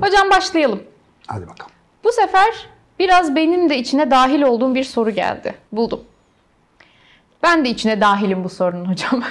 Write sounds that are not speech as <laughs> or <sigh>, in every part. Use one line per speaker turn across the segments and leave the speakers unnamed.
Hocam başlayalım.
Hadi bakalım.
Bu sefer biraz benim de içine dahil olduğum bir soru geldi. Buldum. Ben de içine dahilim bu sorunun hocam.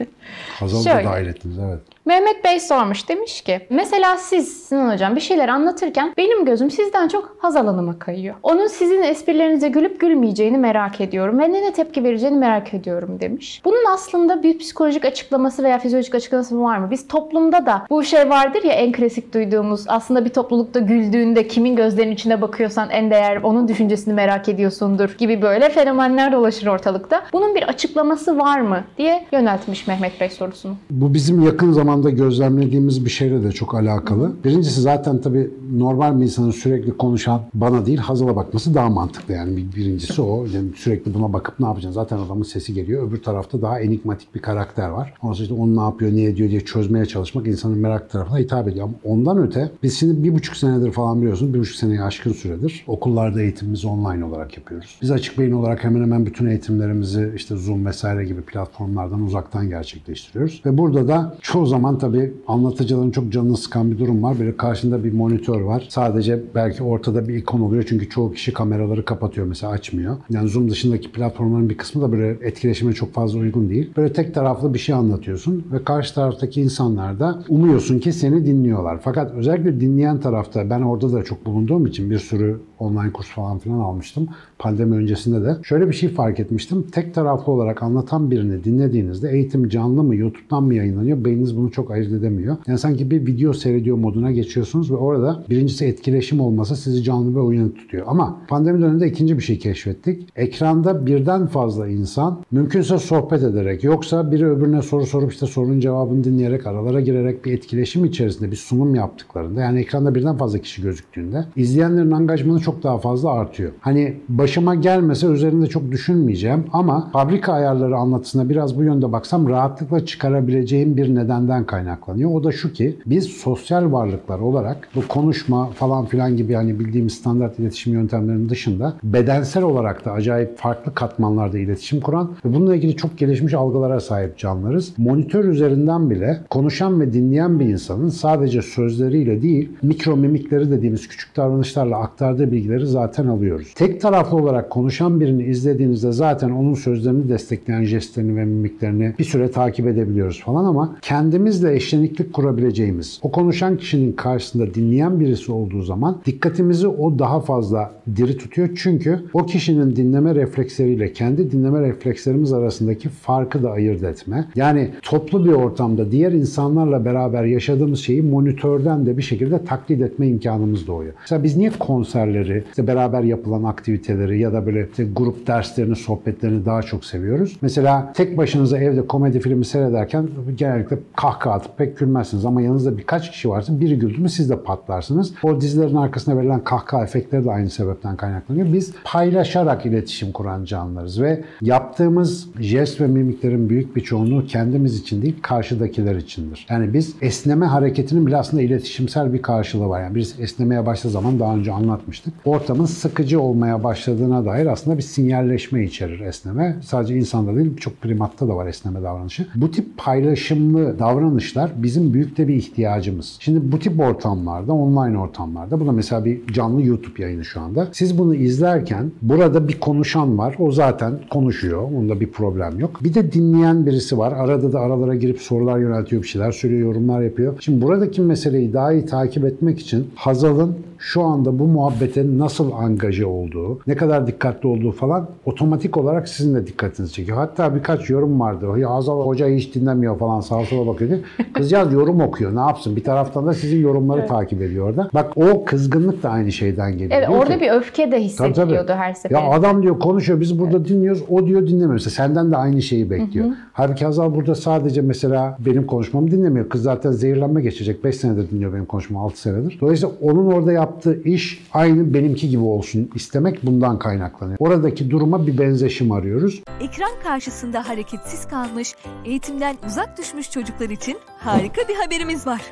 <laughs>
Hazal'ı da
Şöyle.
dahil ettiniz evet.
Mehmet Bey sormuş demiş ki mesela siz Sinan Hocam bir şeyler anlatırken benim gözüm sizden çok Hazal Hanım'a kayıyor. Onun sizin esprilerinize gülüp gülmeyeceğini merak ediyorum ve ne tepki vereceğini merak ediyorum demiş. Bunun aslında bir psikolojik açıklaması veya fizyolojik açıklaması var mı? Biz toplumda da bu şey vardır ya en klasik duyduğumuz aslında bir toplulukta güldüğünde kimin gözlerinin içine bakıyorsan en değer onun düşüncesini merak ediyorsundur gibi böyle fenomenler dolaşır ortalıkta. Bunun bir açıklaması var mı diye yöneltmiş Mehmet Bey sorusunu.
Bu bizim yakın zamanda gözlemlediğimiz bir şeyle de çok alakalı. Birincisi zaten tabii normal bir insanın sürekli konuşan bana değil Hazal'a bakması daha mantıklı. Yani bir- birincisi o. Yani sürekli buna bakıp ne yapacaksın? Zaten adamın sesi geliyor. Öbür tarafta daha enigmatik bir karakter var. Ondan sonra işte onu ne yapıyor, ne ediyor diye çözmeye çalışmak insanın merak tarafına hitap ediyor. Ama ondan öte biz şimdi bir buçuk senedir falan biliyorsun. Bir buçuk seneye aşkın süredir okullarda eğitimimizi online olarak yapıyoruz. Biz Açık Beyin olarak hemen hemen bütün eğitimlerimizi işte Zoom vesaire gibi platformlardan uzaktan gerçekleştiriyoruz. Ve burada da çoğu zaman tabii anlatıcıların çok canını sıkan bir durum var. Böyle karşında bir monitör var. Sadece belki ortada bir ikon oluyor çünkü çoğu kişi kameraları kapatıyor mesela açmıyor. Yani Zoom dışındaki platformların bir kısmı da böyle etkileşime çok fazla uygun değil. Böyle tek taraflı bir şey anlatıyorsun ve karşı taraftaki insanlar da umuyorsun ki seni dinliyorlar. Fakat özellikle dinleyen tarafta ben orada da çok bulunduğum için bir sürü online kurs falan filan almıştım. Pandemi öncesinde de. Şöyle bir şey fark etmiştim. Tek taraflı olarak anlatan birini dinlediğinizde eğitim canlı mı, YouTube'dan mı yayınlanıyor? Beyniniz bunu çok ayırt edemiyor. Yani sanki bir video seyrediyor moduna geçiyorsunuz ve orada birincisi etkileşim olması sizi canlı ve uyanık tutuyor. Ama pandemi döneminde ikinci bir şey keşfettik. Ekranda birden fazla insan mümkünse sohbet ederek yoksa biri öbürüne soru sorup işte sorunun cevabını dinleyerek aralara girerek bir etkileşim içerisinde bir sunum yaptıklarında yani ekranda birden fazla kişi gözüktüğünde izleyenlerin angajmanı çok daha fazla artıyor. Hani başıma gelmese üzerinde çok düşünmeyeceğim ama fabrika ayarları anlatısına biraz bu yönde baksam rahatlıkla çıkarabileceğim bir nedenden kaynaklanıyor. O da şu ki biz sosyal varlıklar olarak bu konuşma falan filan gibi hani bildiğimiz standart iletişim yöntemlerinin dışında bedensel olarak da acayip farklı katmanlarda iletişim kuran ve bununla ilgili çok gelişmiş algılara sahip canlılarız. Monitör üzerinden bile konuşan ve dinleyen bir insanın sadece sözleriyle değil mikro mimikleri dediğimiz küçük davranışlarla aktardığı bilgileri zaten alıyoruz. Tek taraflı olarak konuşan birini izlediğinizde zaten onun sözlerini destekleyen jestlerini ve mimiklerini bir süre takip edebiliyoruz falan ama kendimizle eşleniklik kurabileceğimiz, o konuşan kişinin karşısında dinleyen birisi olduğu zaman dikkatimizi o daha fazla diri tutuyor. Çünkü o kişinin dinleme refleksleriyle kendi dinleme reflekslerimiz arasındaki farkı da ayırt etme. Yani toplu bir ortamda diğer insanlarla beraber yaşadığımız şeyi monitörden de bir şekilde taklit etme imkanımız doğuyor. Mesela biz niye konserleri, işte beraber yapılan aktiviteleri ya da böyle işte grup derslerini, sohbetlerini daha çok seviyoruz? Mesela tek başınıza evde komedi filmi seyrederken genellikle kahkaha atıp pek gülmezsiniz ama yanınızda birkaç kişi varsa biri güldü mü siz de patlarsınız. O dizilerin arkasına verilen kahkaha efektleri de aynı sebepten kaynaklanıyor. Biz paylaşarak iletişim kuran canlılarız ve yaptığımız jest ve mimiklerin büyük bir çoğunluğu kendimiz için değil karşıdakiler içindir. Yani biz esneme hareketinin bile aslında iletişimsel bir karşılığı var. Yani birisi esnemeye başladığı zaman daha önce anlatmıştık. Ortamın sıkıcı olmaya başladığına dair aslında bir sinyalleşme içerir esneme. Sadece insanda değil birçok primatta da var esneme davranışı. Bu tip paylaşımlı davranışlar bizim büyük de bir ihtiyacımız. Şimdi bu tip ortamlarda, online ortamlarda, bu da mesela bir canlı YouTube yayını şu anda. Siz bunu izlerken burada bir konuşan var. O zaten konuşuyor. Onda bir problem yok. Bir de dinleyen birisi var. Arada da aralara girip sorular yöneltiyor, bir şeyler söylüyor, yorumlar yapıyor. Şimdi buradaki meseleyi daha iyi takip etmek için Hazal'ın şu anda bu muhabbete nasıl angaje olduğu, ne kadar dikkatli olduğu falan otomatik olarak sizin de dikkatinizi çekiyor. Hatta birkaç yorum vardı. Ya Hazal Hoca hiç dinlemiyor falan sağa sola bakıyor diye. Kızcağız yorum okuyor. Ne yapsın? Bir taraftan da sizin yorumları takip ediyor orada. Bak o kızgınlık da aynı şeyden geliyor.
Evet
Diyor
orada
ki,
bir öfke de
Tabii,
hissediliyordu
tabii.
her
Ya
seferinde.
adam diyor konuşuyor biz burada dinliyoruz o diyor dinlemiyor. Mesela senden de aynı şeyi bekliyor. Halbuki Hazal burada sadece mesela benim konuşmamı dinlemiyor. Kız zaten zehirlenme geçecek. 5 senedir dinliyor benim konuşmamı 6 senedir. Dolayısıyla onun orada yaptığı iş aynı benimki gibi olsun istemek bundan kaynaklanıyor. Oradaki duruma bir benzeşim arıyoruz.
Ekran karşısında hareketsiz kalmış, eğitimden uzak düşmüş çocuklar için harika bir haberimiz var.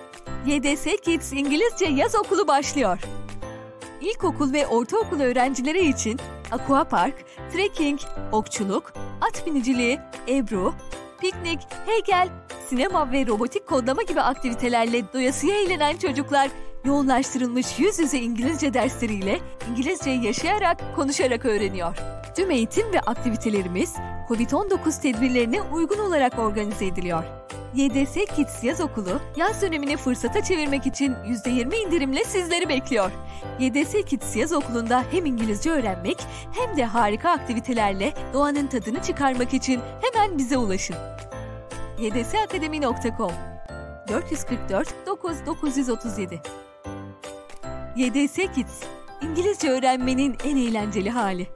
YDS Kids İngilizce Yaz Okulu başlıyor. İlkokul ve ortaokul öğrencileri için aquapark, trekking, okçuluk, at biniciliği, ebru, piknik, heykel, sinema ve robotik kodlama gibi aktivitelerle doyasıya eğlenen çocuklar yoğunlaştırılmış yüz yüze İngilizce dersleriyle İngilizceyi yaşayarak, konuşarak öğreniyor. Tüm eğitim ve aktivitelerimiz COVID-19 tedbirlerine uygun olarak organize ediliyor. YDS Kids Yaz Okulu yaz dönemini fırsata çevirmek için %20 indirimle sizleri bekliyor. YDS Kids Yaz Okulu'nda hem İngilizce öğrenmek hem de harika aktivitelerle doğanın tadını çıkarmak için hemen bize ulaşın. ydsakademi.com 444 9937 YDS Kids İngilizce öğrenmenin en eğlenceli hali.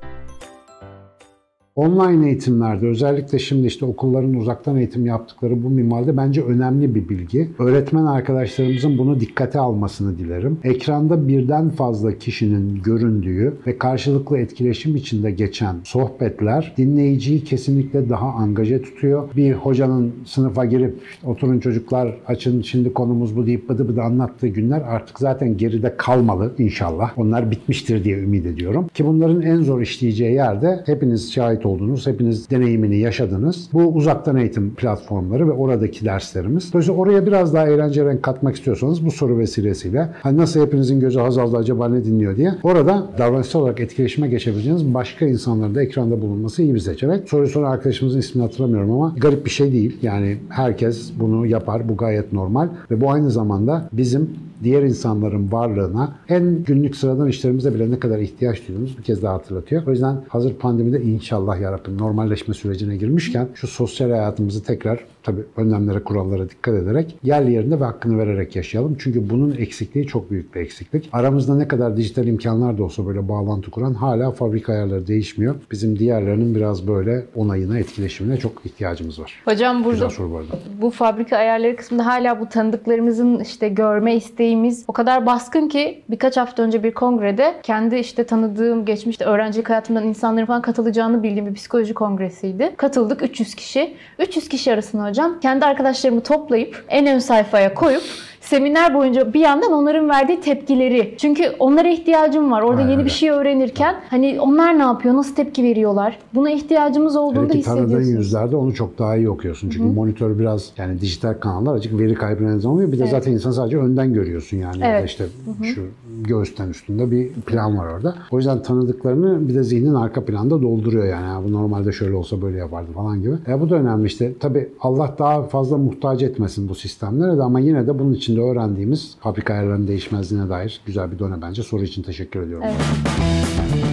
Online eğitimlerde özellikle şimdi işte okulların uzaktan eğitim yaptıkları bu minvalde bence önemli bir bilgi. Öğretmen arkadaşlarımızın bunu dikkate almasını dilerim. Ekranda birden fazla kişinin göründüğü ve karşılıklı etkileşim içinde geçen sohbetler dinleyiciyi kesinlikle daha angaje tutuyor. Bir hocanın sınıfa girip "İşte oturun çocuklar açın şimdi konumuz bu deyip bıdı bıdı anlattığı günler artık zaten geride kalmalı inşallah. Onlar bitmiştir diye ümit ediyorum. Ki bunların en zor işleyeceği yerde hepiniz şahit oldunuz, hepiniz deneyimini yaşadınız. Bu uzaktan eğitim platformları ve oradaki derslerimiz. Dolayısıyla oraya biraz daha eğlence renk katmak istiyorsanız bu soru vesilesiyle hani nasıl hepinizin gözü Hazal'da acaba ne dinliyor diye orada davranışsal olarak etkileşime geçebileceğiniz başka insanların da ekranda bulunması iyi bir seçenek. Soruyu soran arkadaşımızın ismini hatırlamıyorum ama garip bir şey değil. Yani herkes bunu yapar. Bu gayet normal ve bu aynı zamanda bizim diğer insanların varlığına en günlük sıradan işlerimizde bile ne kadar ihtiyaç duyduğumuzu bir kez daha hatırlatıyor. O yüzden hazır pandemide inşallah yarabbim normalleşme sürecine girmişken şu sosyal hayatımızı tekrar tabii önlemlere, kurallara dikkat ederek yerli yerinde ve hakkını vererek yaşayalım. Çünkü bunun eksikliği çok büyük bir eksiklik. Aramızda ne kadar dijital imkanlar da olsa böyle bağlantı kuran hala fabrika ayarları değişmiyor. Bizim diğerlerinin biraz böyle onayına, etkileşimine çok ihtiyacımız var.
Hocam burada
Güzel soru bu arada.
bu fabrika ayarları kısmında hala bu tanıdıklarımızın işte görme isteğimiz o kadar baskın ki birkaç hafta önce bir kongrede kendi işte tanıdığım geçmişte öğrencilik hayatımdan insanların falan katılacağını bildiğim bir psikoloji kongresiydi. Katıldık 300 kişi. 300 kişi arasında hocam kendi arkadaşlarımı toplayıp en ön sayfaya koyup seminer boyunca bir yandan onların verdiği tepkileri. Çünkü onlara ihtiyacım var. Orada
Aynen
yeni bir şey öğrenirken hani onlar ne yapıyor? Nasıl tepki veriyorlar? Buna ihtiyacımız olduğunu
Hele
da
ki tanıdığın yüzlerde onu çok daha iyi okuyorsun. Çünkü monitör biraz yani dijital kanallar açık veri kaybına neden oluyor. Bir de zaten insan sadece önden görüyorsun yani. Ya da
Evet.
işte şu göğüsten üstünde bir plan var orada. O yüzden tanıdıklarını bir de zihnin arka planda dolduruyor yani. Ya bu normalde şöyle olsa böyle yapardı falan gibi. E bu da önemli işte. Tabii Allah daha fazla muhtaç etmesin bu sistemlere de ama yine de bunun içinde öğrendiğimiz fabrika ayarlarının değişmezliğine dair güzel bir done bence. Soru için teşekkür ediyorum.
Evet.